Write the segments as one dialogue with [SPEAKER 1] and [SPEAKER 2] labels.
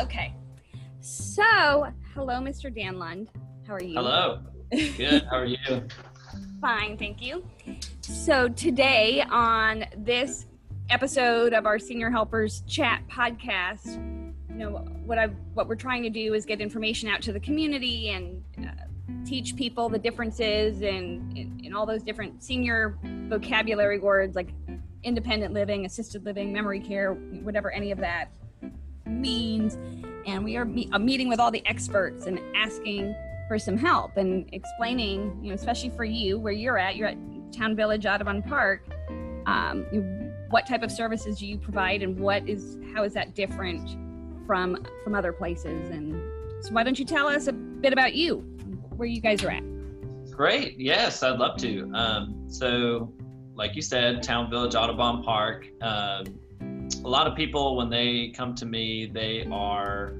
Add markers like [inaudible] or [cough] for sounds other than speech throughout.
[SPEAKER 1] Okay. So, hello, Mr. Dan Lund. How are you?
[SPEAKER 2] Hello. [laughs] Good. How are you?
[SPEAKER 1] Fine, thank you. So, today on this episode of our Senior Helpers Chat podcast, you know, what I what we're trying to do is get information out to the community and uh, teach people the differences in in all those different senior vocabulary words like independent living, assisted living, memory care, whatever any of that means. And we are me- uh, meeting with all the experts and asking for some help and explaining, you know, especially for you where you're at, you're at Town Village Audubon Park. Um, you- what type of services do you provide, and what is how is that different from from other places? And so, why don't you tell us a bit about you, where you guys are at?
[SPEAKER 2] Great. Yes, I'd love to. Um, so, like you said, Town Village Audubon Park. Um, a lot of people, when they come to me, they are,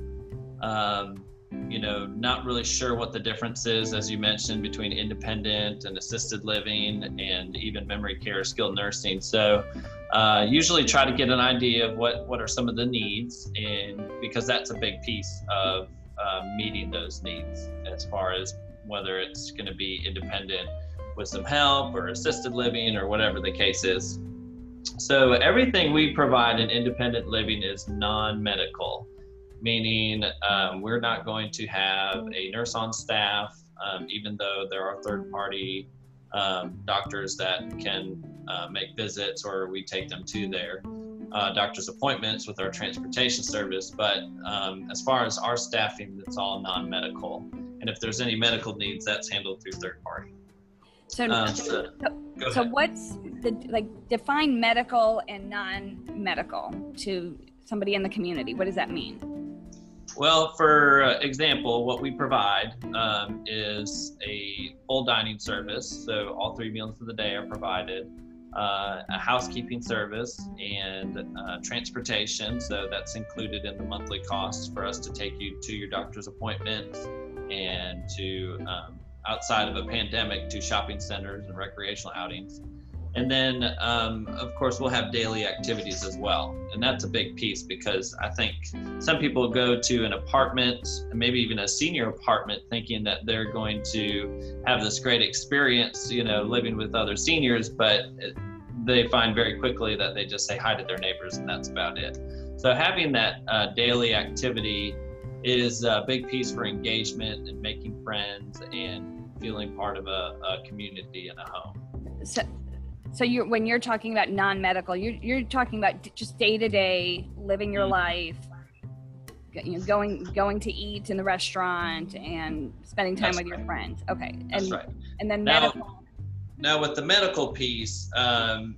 [SPEAKER 2] um, you know, not really sure what the difference is, as you mentioned, between independent and assisted living and even memory care, skilled nursing. So, uh, usually try to get an idea of what, what are some of the needs, and because that's a big piece of uh, meeting those needs as far as whether it's going to be independent with some help or assisted living or whatever the case is. So, everything we provide in independent living is non medical, meaning um, we're not going to have a nurse on staff, um, even though there are third party um, doctors that can uh, make visits or we take them to their uh, doctor's appointments with our transportation service. But um, as far as our staffing, it's all non medical. And if there's any medical needs, that's handled through third party.
[SPEAKER 1] So,
[SPEAKER 2] Um, so, go
[SPEAKER 1] so
[SPEAKER 2] ahead.
[SPEAKER 1] what's the like define medical and non-medical to somebody in the community? What does that mean?
[SPEAKER 2] Well, for example, what we provide um, is a full dining service. So all three meals of the day are provided. Uh, a housekeeping service and uh, transportation. So that's included in the monthly costs for us to take you to your doctor's appointments and to um, outside of a pandemic to shopping centers and recreational outings. And then, um, of course, we'll have daily activities as well. And that's a big piece because I think some people go to an apartment, maybe even a senior apartment, thinking that they're going to have this great experience, you know, living with other seniors, but it, they find very quickly that they just say hi to their neighbors and that's about it. So having that uh, daily activity is a big piece for engagement and making friends and feeling part of a, a community and a home.
[SPEAKER 1] So, so you when you're talking about non-medical, you're you're talking about just day to day living your
[SPEAKER 2] Mhm.
[SPEAKER 1] life, you know, going going to eat in the restaurant and spending time
[SPEAKER 2] That's
[SPEAKER 1] with your friends. Okay,
[SPEAKER 2] That's
[SPEAKER 1] and
[SPEAKER 2] right.
[SPEAKER 1] and then
[SPEAKER 2] Now-
[SPEAKER 1] medical.
[SPEAKER 2] Now, with the medical piece, um,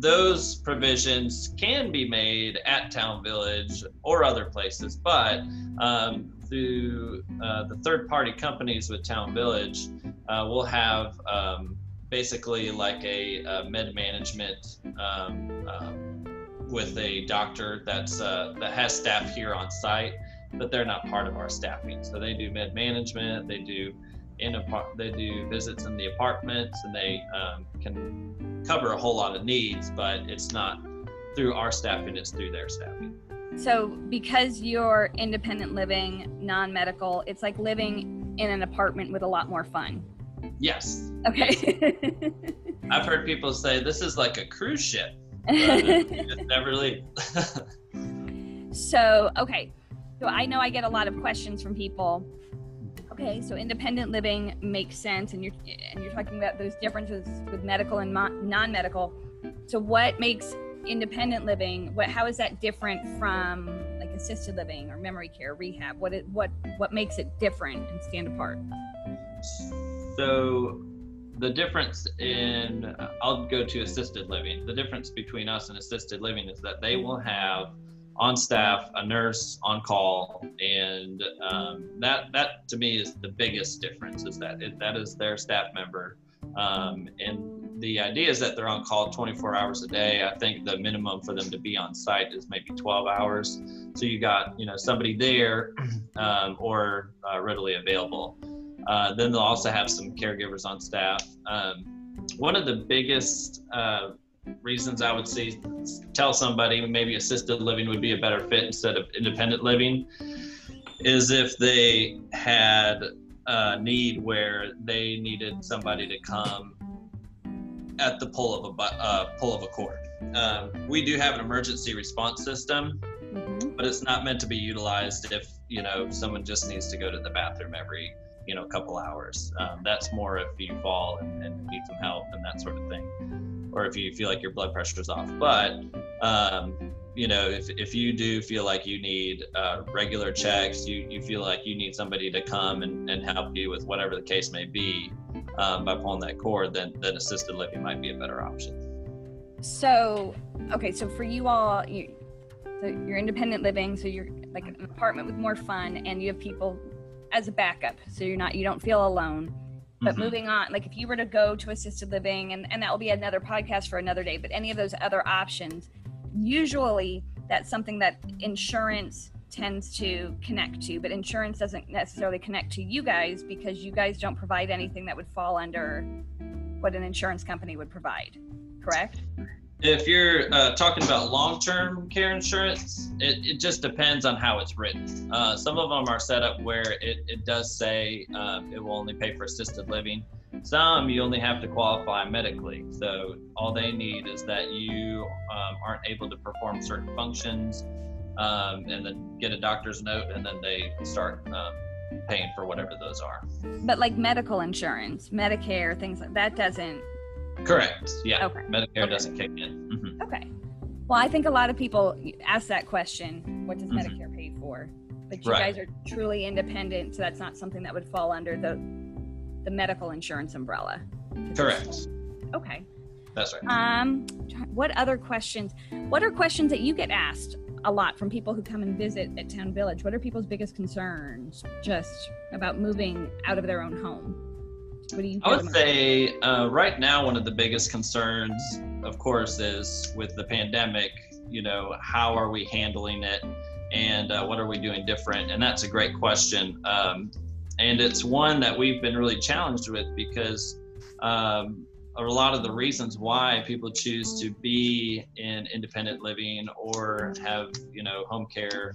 [SPEAKER 2] those provisions can be made at Town Village or other places, but um, through uh, the third party companies with Town Village, uh, we'll have um, basically like a, a med management um, um, with a doctor that's uh, that has staff here on site, but they're not part of our staffing. So they do med management, they do in apart they do visits in the apartments and they um, can cover a whole lot of needs but it's not through our staffing it's through their staffing
[SPEAKER 1] So because you're independent living, non-medical, it's like living in an apartment with a lot more fun.
[SPEAKER 2] yes
[SPEAKER 1] Okay. [laughs]
[SPEAKER 2] i've heard people say this is like a cruise ship it [laughs] never leave
[SPEAKER 1] So, okay. So I know I get a lot of questions from people. Okay, so independent living makes sense and you're and you're talking about those differences with medical and mo- non-medical. So what makes independent living what how is that different from like assisted living or memory care, rehab? What it what what makes it different and stand apart?
[SPEAKER 2] so the difference in i'll go to assisted living the difference between us and assisted living is that they will have on staff a nurse on call and um, that that to me is the biggest difference is that it, that is their staff member um, and the idea is that they're on call 24 hours a day. I think the minimum for them to be on site is maybe 12 hours. So you got you know somebody there [clears throat] um, or uh, readily available. Uh, then they'll also have some caregivers on staff. Um, one of the biggest uh, reasons I would say tell somebody maybe assisted living would be a better fit instead of independent living is if they had a need where they needed somebody to come at the pull of a uh, pull of a cord. Um, we do have an emergency response system, mm-hmm. but it's not meant to be utilized if you know someone just needs to go to the bathroom every you know couple hours. Um, that's more if you fall and, and, need some help and that sort of thing, or if you feel like your blood pressure is off. But um, you know, if, if you do feel like you need uh, regular checks, you, you feel like you need somebody to come and, and help you with whatever the case may be um, by pulling that cord, then, then assisted living might be a better option.
[SPEAKER 1] So, okay, so for you all, you, so you're independent living, so you're like an apartment with more fun, and you have people as a backup, so you're not, you don't feel alone. But mm-hmm. moving on, like if you were to go to assisted living, and, and that will be another podcast for another day, but any of those other options, usually that's something that insurance tends to connect to, but insurance doesn't necessarily connect to you guys because you guys don't provide anything that would fall under what an insurance company would provide, correct?
[SPEAKER 2] If you're uh, talking about long-term care insurance, it, it just depends on how it's written. Uh, some of them are set up where it, it does say um, it will only pay for assisted living. Some you only have to qualify medically. So all they need is that you um, aren't able to perform certain functions um, and then get a doctor's note and then they start um, paying for whatever those are.
[SPEAKER 1] But like medical insurance, Medicare, things like that doesn't.
[SPEAKER 2] Correct. Yeah. Okay. Medicare okay. doesn't kick in.
[SPEAKER 1] Mm-hmm. Okay. Well, I think a lot of people ask that question what does mm-hmm. Medicare pay for? But you right. guys are truly independent, so that's not something that would fall under the the medical insurance umbrella.
[SPEAKER 2] Correct.
[SPEAKER 1] Okay.
[SPEAKER 2] That's right.
[SPEAKER 1] Um, what other questions? What are questions that you get asked a lot from people who come and visit at Town Village? What are people's biggest concerns just about moving out of their own home?
[SPEAKER 2] What do you? I would say uh, right now one of the biggest concerns, of course, is with the pandemic. You know, how are we handling it, and uh, what are we doing different? And that's a great question. Um, and it's one that we've been really challenged with because um, a lot of the reasons why people choose to be in independent living or have you know home care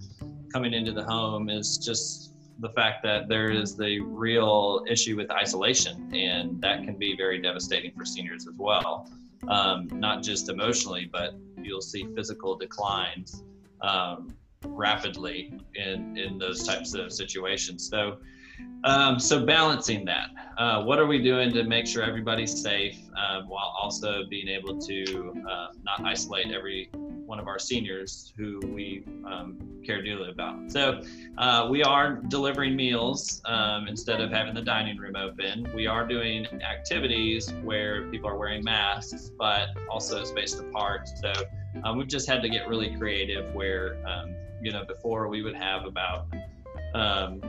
[SPEAKER 2] coming into the home is just the fact that there is the real issue with isolation and that can be very devastating for seniors as well. Um, not just emotionally but you'll see physical declines um, rapidly in in those types of situations. So um, so balancing that, uh, what are we doing to make sure everybody's safe um, while also being able to uh, not isolate every one of our seniors who we um, care dearly about. So uh, we are delivering meals um, instead of having the dining room open. We are doing activities where people are wearing masks, but also spaced apart. So um, we've just had to get really creative where, um, you know, before we would have about um,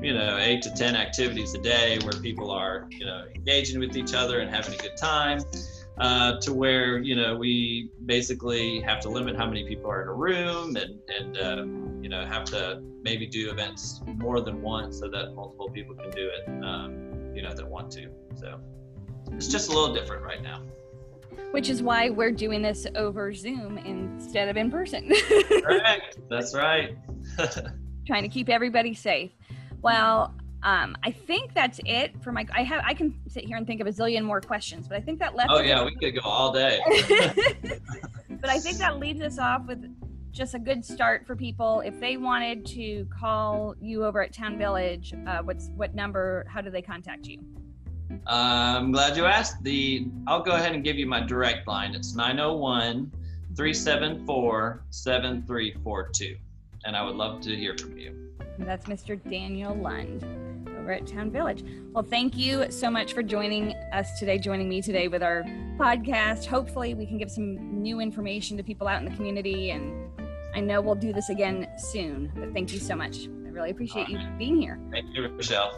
[SPEAKER 2] you know eight to ten activities a day where people are you know engaging with each other and having a good time uh, to where you know we basically have to limit how many people are in a room and and uh, you know have to maybe do events more than once so that multiple people can do it um, you know that want to. So it's just a little different right now.
[SPEAKER 1] Which is why we're doing this over zoom instead of in person.
[SPEAKER 2] Correct [laughs] that's right. [laughs]
[SPEAKER 1] Trying to keep everybody safe. Well, um, I think that's it for my. I have. I can sit here and think of a zillion more questions, but I think that left.
[SPEAKER 2] Oh yeah, we could go all day. [laughs]
[SPEAKER 1] but I think that leaves us off with just a good start for people if they wanted to call you over at Town Village. Uh, what's what number? How do they contact you?
[SPEAKER 2] I'm glad you asked. The I'll go ahead and give you my direct line. It's 901 374 7342. And I would love to hear from you.
[SPEAKER 1] That's Mr. Daniel Lund over at Town Village. Well, thank you so much for joining us today, joining me today with our podcast. Hopefully, we can give some new information to people out in the community. And I know we'll do this again soon. But thank you so much. I really appreciate you being here.
[SPEAKER 2] Thank you, Michelle.